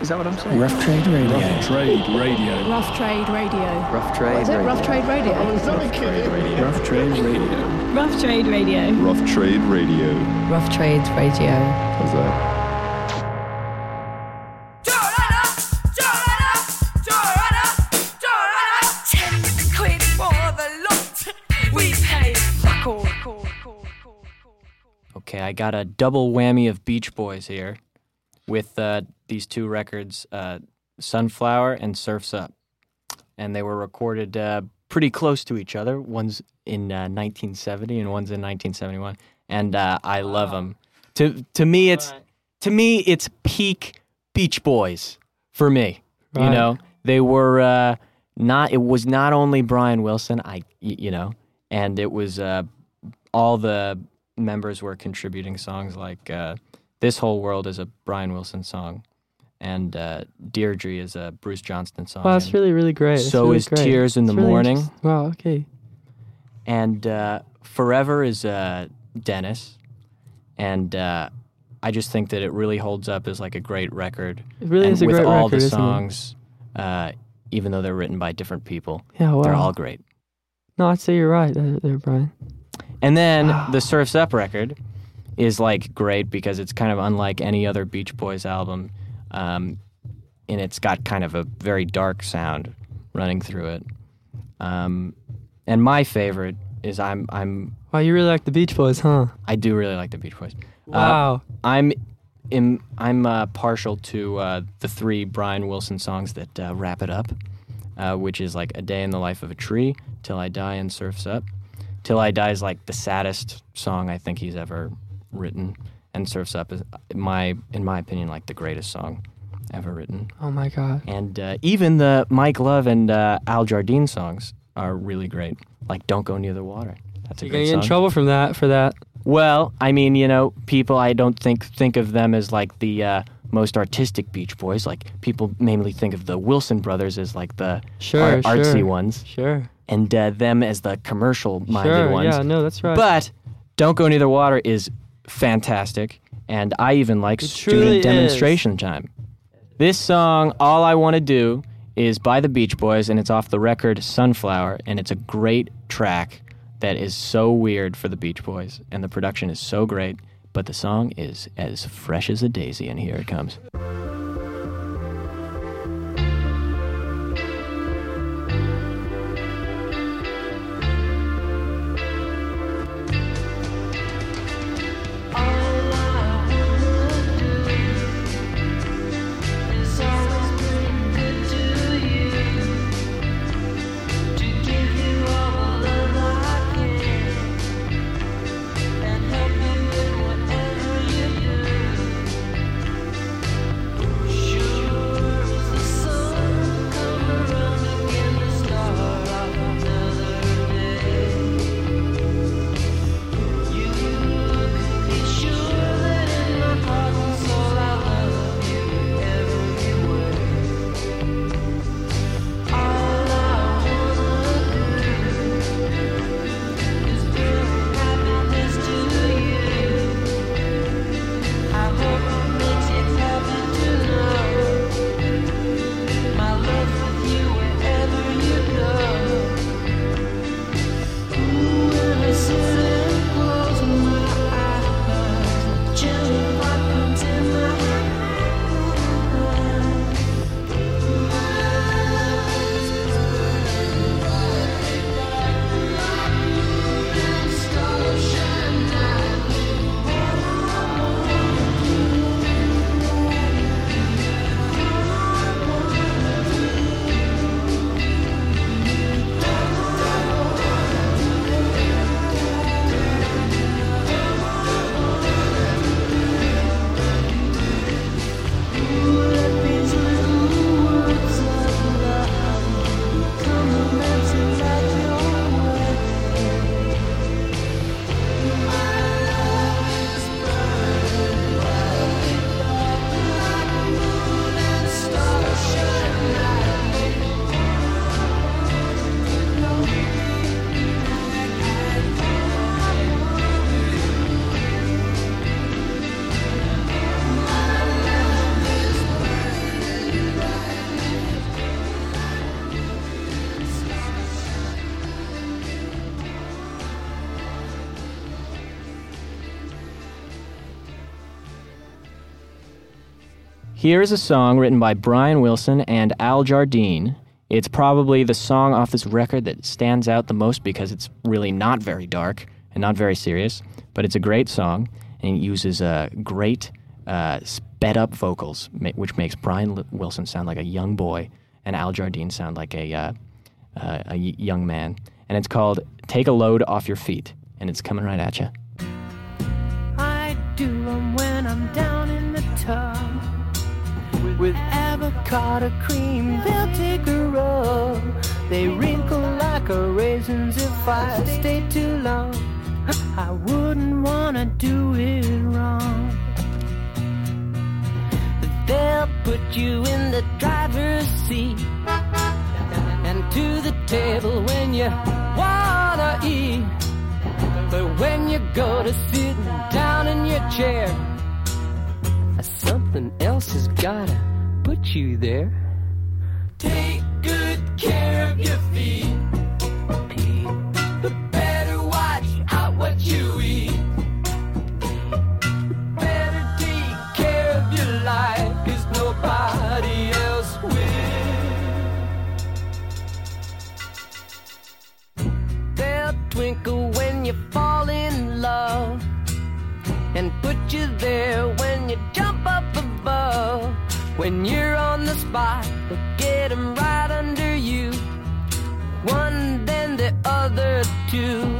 Is that what I'm saying? Rough Trade Radio. Rough Trade Radio. Rough Trade Radio. Rough Trade What is it? Radio. Rough Trade Radio. Rough Trade Radio. Rough Trade Radio. Rough Trade Radio. Rough Trades Radio. How's that? Okay, I got a double whammy of Beach Boys here with uh, these two records, uh, Sunflower and Surf's Up. And they were recorded uh, pretty close to each other. One's in uh, 1970 and one's in 1971. And uh, I love them. To, to me, it's to me it's peak Beach Boys for me. You know, they were uh, not. It was not only Brian Wilson. I you know, and it was uh, all the members were contributing songs like uh, "This Whole World" is a Brian Wilson song, and uh, "Deirdre" is a Bruce Johnston song. Wow, that's really, really great. That's So really is great. Tears in It's the really Morning. Wow, okay. and uh, "Forever" is uh, Dennis, and uh, I just think that it really holds up as like a great record. It really and is a with great all record, the isn't it? songs, uh, even though they're written by different people, Yeah, wow. they're all great. No, I'd say you're right there, there Brian. And then Wow. the Surf's Up record is like great because it's kind of unlike any other Beach Boys album, um, and it's got kind of a very dark sound running through it. Um, and my favorite is I'm I'm Wow, you really like the Beach Boys, huh? I do really like the Beach Boys. Uh, Wow. I'm im I'm uh, partial to uh, the three Brian Wilson songs that uh, wrap it up, uh, which is like "A Day in the Life of a Tree," "Till I Die," and "Surfs Up." "Till I Die" is like the saddest song I think he's ever written, and "Surfs Up" is my in my opinion like the greatest song ever written. oh my God. And uh, even the Mike Love and uh, Al Jardine songs are really great. Like "Don't Go Near the Water." That's a You're gonna get in trouble from that for that. Well, I mean, you know, people I don't think think of them as like the uh, most artistic Beach Boys. Like people mainly think of the Wilson brothers as like the Sure, ar- artsy sure. ones, Sure. and uh, them as the commercial-minded Sure. ones. Yeah, no, that's right. But "Don't Go Near the Water" is fantastic, and I even like It student truly is. demonstration time. This song, "All I Want to Do," is by the Beach Boys, and it's off the record "Sunflower," and it's a great track that is so weird for the Beach Boys, and the production is so great. But the song is as fresh as a daisy, and here it comes. Here is a song written by Brian Wilson and Al Jardine. It's probably the song off this record that stands out the most because it's really not very dark and not very serious, but it's a great song and it uses uh, great uh, sped up vocals, which makes Brian Wilson sound like a young boy and Al Jardine sound like a, uh, uh, a young man. And it's called Take a Load Off Your Feet, and it's coming right at you. With avocado cream, they'll take a rub. They wrinkle like a raisins if I stay too long. I wouldn't wanna do it wrong. They'll put you in the driver's seat and to the table when you wanna eat. But when you go to sitting down in your chair, something else has gotta you there. Take good care of your feet. But better watch out what you eat. Better take care of your life, cause nobody else will. They'll twinkle when you fall in love and put you there When you're on the spot, get 'em right under you. One, then the other two.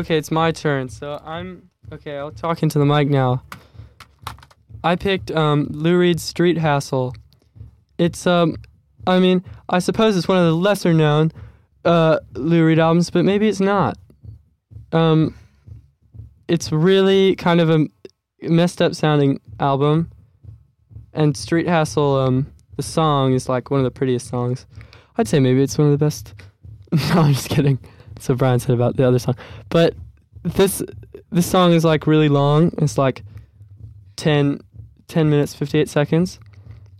Okay, it's my turn. So I'm okay. I'll talk into the mic now. I picked um, Lou Reed's Street Hassle. It's um, I mean, I suppose it's one of the lesser known uh, Lou Reed albums, but maybe it's not. Um, it's really kind of a messed up sounding album, and Street Hassle, um, the song is like one of the prettiest songs. I'd say maybe it's one of the best. no, I'm just kidding. So Brian said about the other song, but this this song is like really long. It's like 10, 10 minutes, 58 seconds.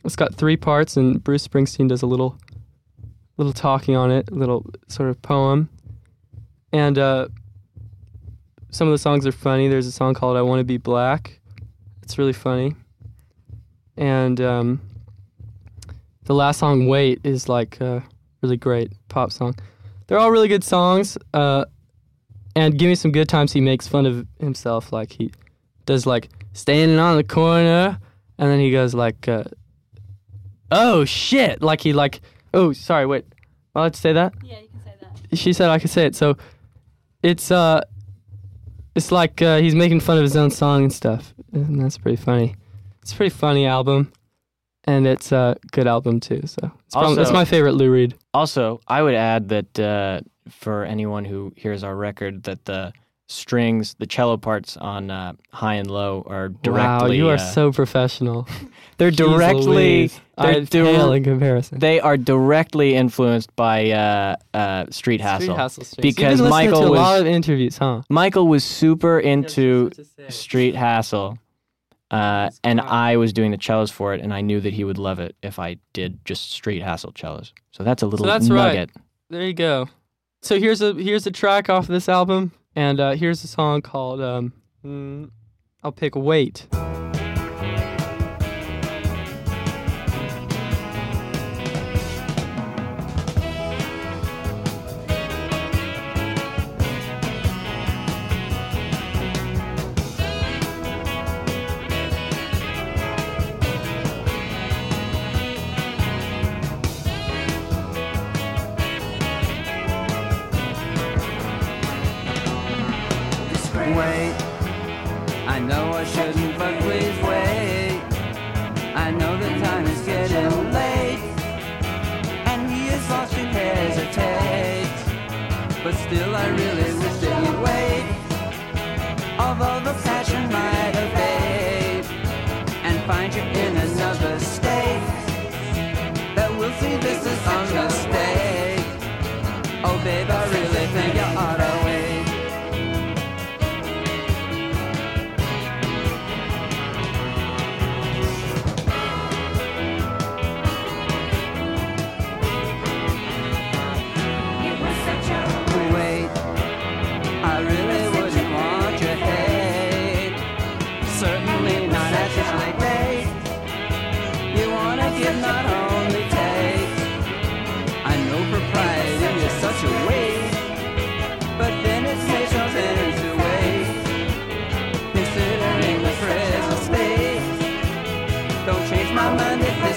It's got three parts, and Bruce Springsteen does a little, little talking on it, a little sort of poem. And uh, some of the songs are funny. There's a song called "I Want to Be Black." It's really funny. And um, the last song, "Wait," is like a really great pop song. They're all really good songs. Uh, and "Give Me Some Good Times," he makes fun of himself, like he does, like standing on the corner, and then he goes like, uh, "Oh shit!" Like he like, "Oh sorry, wait, am I allowed to say that?" Yeah, you can say that. She said I could say it. So it's uh, it's like uh, he's making fun of his own song and stuff, and that's pretty funny. It's a pretty funny album, and it's a good album too. So it's, probably, it's my favorite Lou Reed. Also, I would add that uh, for anyone who hears our record, that the strings, the cello parts on uh, high and low are directly. wow, you are uh, so professional. They're Jeez directly. Louise. they're I dir- pale in comparison. They are directly influenced by uh, uh, Street Hassle. Street Hassle strings. Because You've been listening Michael to a was- lot of interviews, huh? Michael was super into Street Hassle, uh, and. I was doing the cellos for it, and I knew that he would love it if I did just Street Hassle cellos. So that's a little that's right. nugget. There you go. So here's a here's a track off this album, and uh, here's a song called um, mm, I'll pick Wait. But still, I really wish that you'd wait. Although the passion might evade and find you my mind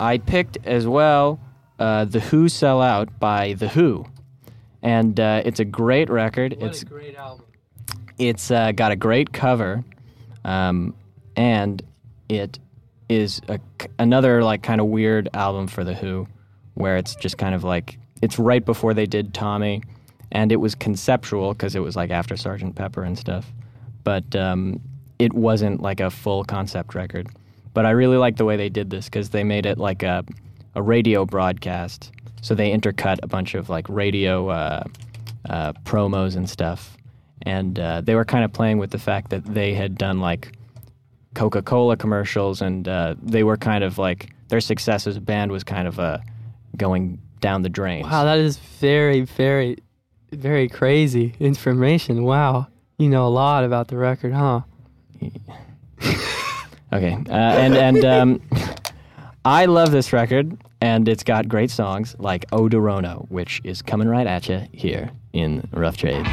I picked as well uh, The Who Sell Out by The Who. And uh, it's a great record. What it's a great album. it's uh, got a great cover, um, and it is a, another like kind of weird album for the Who, where it's just kind of like it's right before they did Tommy, and it was conceptual because it was like after Sergeant Pepper and stuff, but um, it wasn't like a full concept record. But I really like the way they did this because they made it like a a radio broadcast. So they intercut a bunch of like radio uh, uh, promos and stuff and uh, they were kind of playing with the fact that they had done like Coca-Cola commercials, and uh, they were kind of like their success as a band was kind of uh, going down the drain. Wow, that is very, very, very crazy information. Wow. You know a lot about the record, huh? Okay, uh, and and um, I love this record, and it's got great songs like "Odorono," which is coming right at you here in Rough Trade.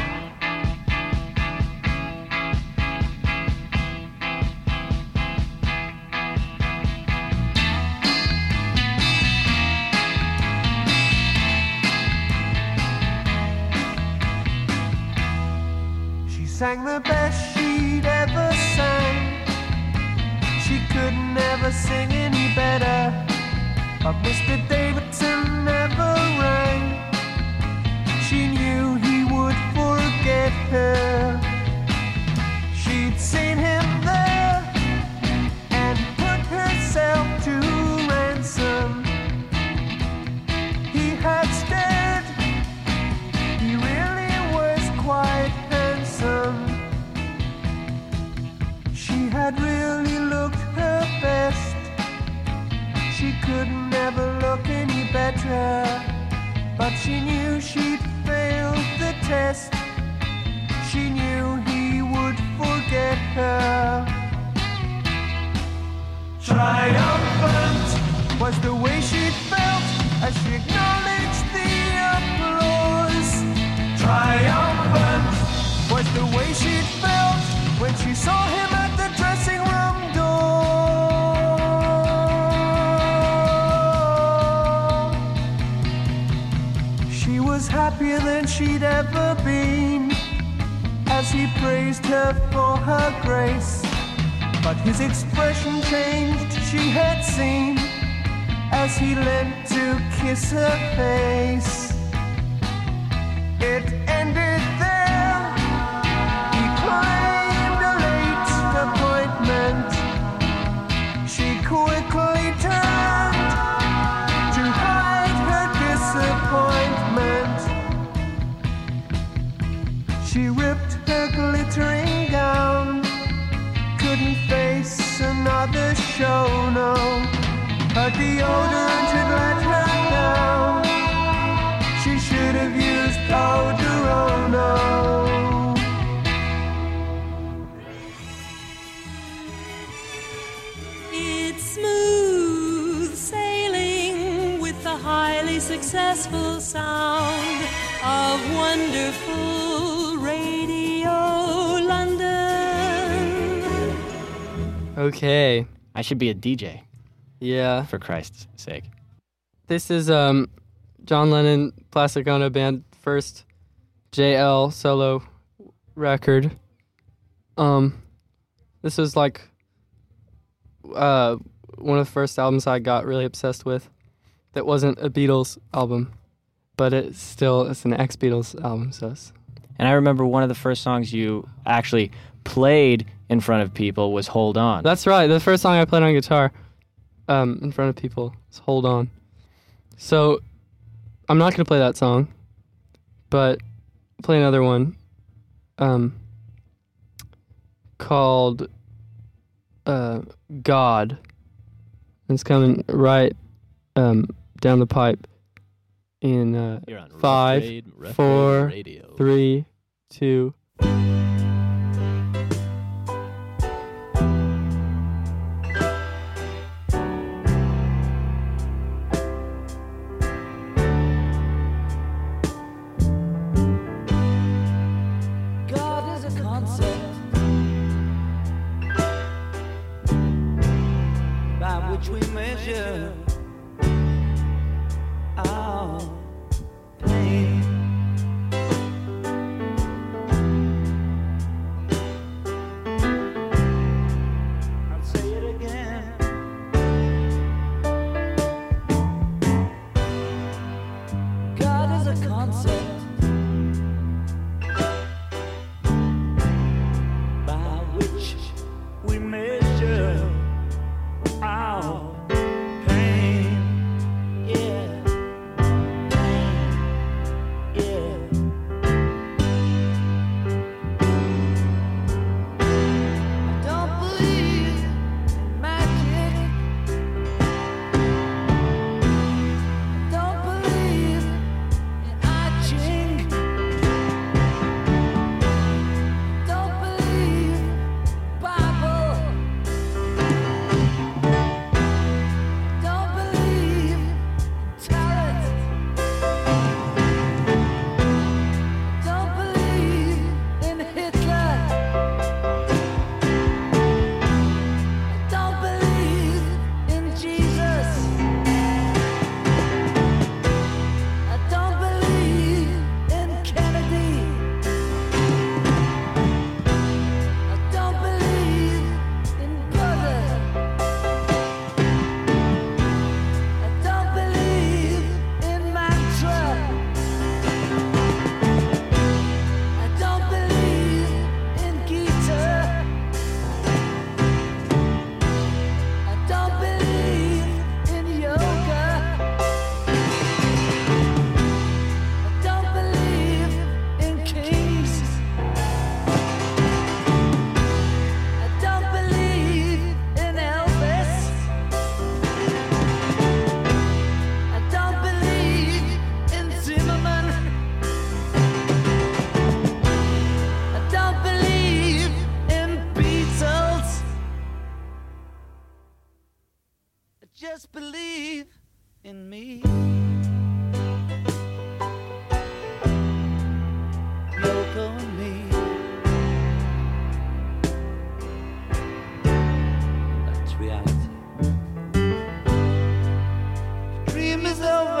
Happier than she'd ever been as he praised her for her grace. But his expression changed, she had seen as he leant to kiss her face. Her deodorant had let her down. She should have used Odorono. Oh it's smooth sailing with the highly successful sound of wonderful Radio London. Okay. I should be a DJ, Yeah. for Christ's sake. This is um John Lennon Plastic Ono Band first JL solo record. Um this was like uh one of the first albums I got really obsessed with that wasn't a Beatles album, but it still it's an ex Beatles album, so it's And I remember one of the first songs you actually played in front of people was Hold On. That's right. The first song I played on guitar um, in front of people is Hold On. So I'm not going to play that song, but play another one um, called uh, God. It's coming right um, down the pipe in uh, five, Rough four, three, two. Which we measure. Our The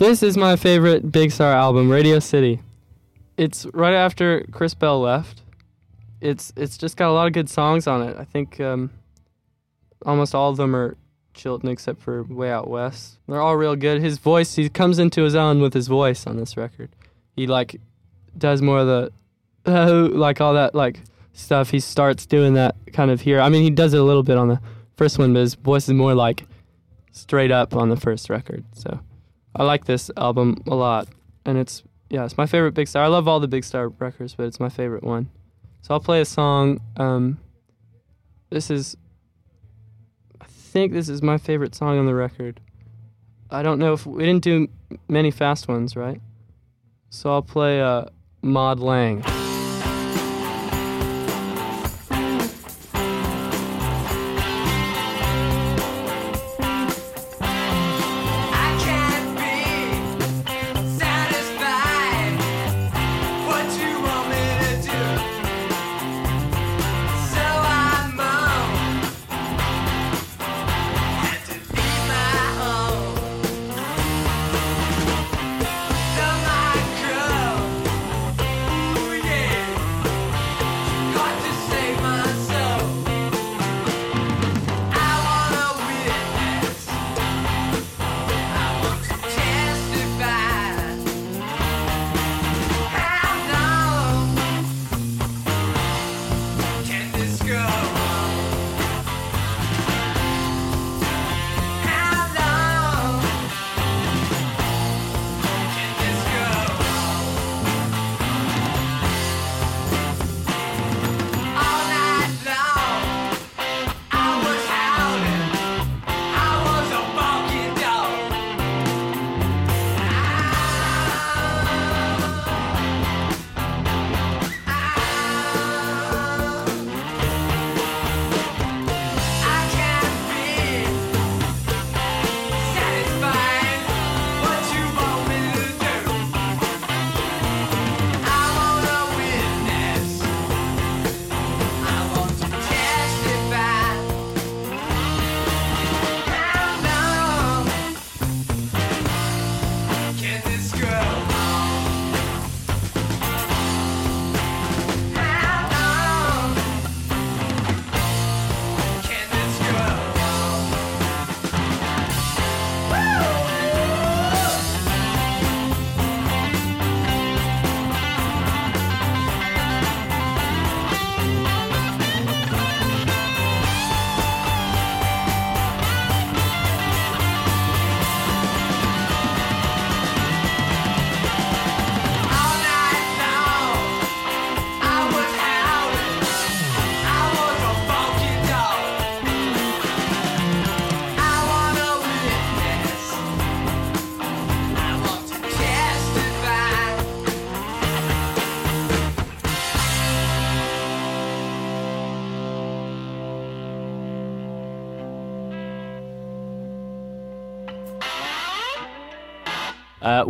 This is my favorite Big Star album, Radio City. It's right after Chris Bell left. It's it's just got a lot of good songs on it. I think um, almost all of them are Chilton except for Way Out West. They're all real good. His voice, he comes into his own with his voice on this record. He like does more of the like all that like stuff. He starts doing that kind of here. I mean, he does it a little bit on the first one, but his voice is more like straight up on the first record. So I like this album a lot, and it's yeah, it's my favorite Big Star. I love all the Big Star records, but it's my favorite one. So I'll play a song. Um, this is, I think this is my favorite song on the record. I don't know if we didn't do many fast ones, right? So I'll play uh, Mod Lang.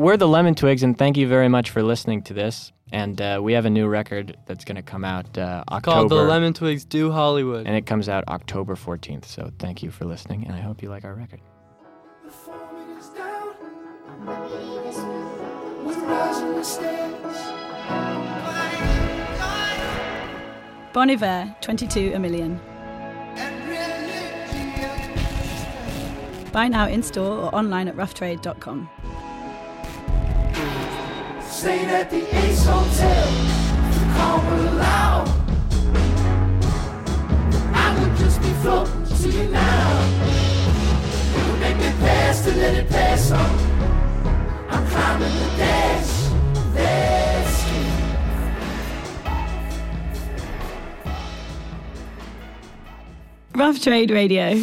We're the Lemon Twigs, and thank you very much for listening to this. And uh, we have a new record that's going to come out uh, October. Called the Lemon Twigs Do Hollywood. and it comes out October 14th. So thank you for listening, and I hope you like our record. Bon Iver, 22 a million. Buy now in store or online at roughtrade.com. Stayed at the Ace Hotel, the call were loud. I would just be floating to you now. You would make me pass to let it pass on. I'm climbing the dash, dash. Rough Trade Radio.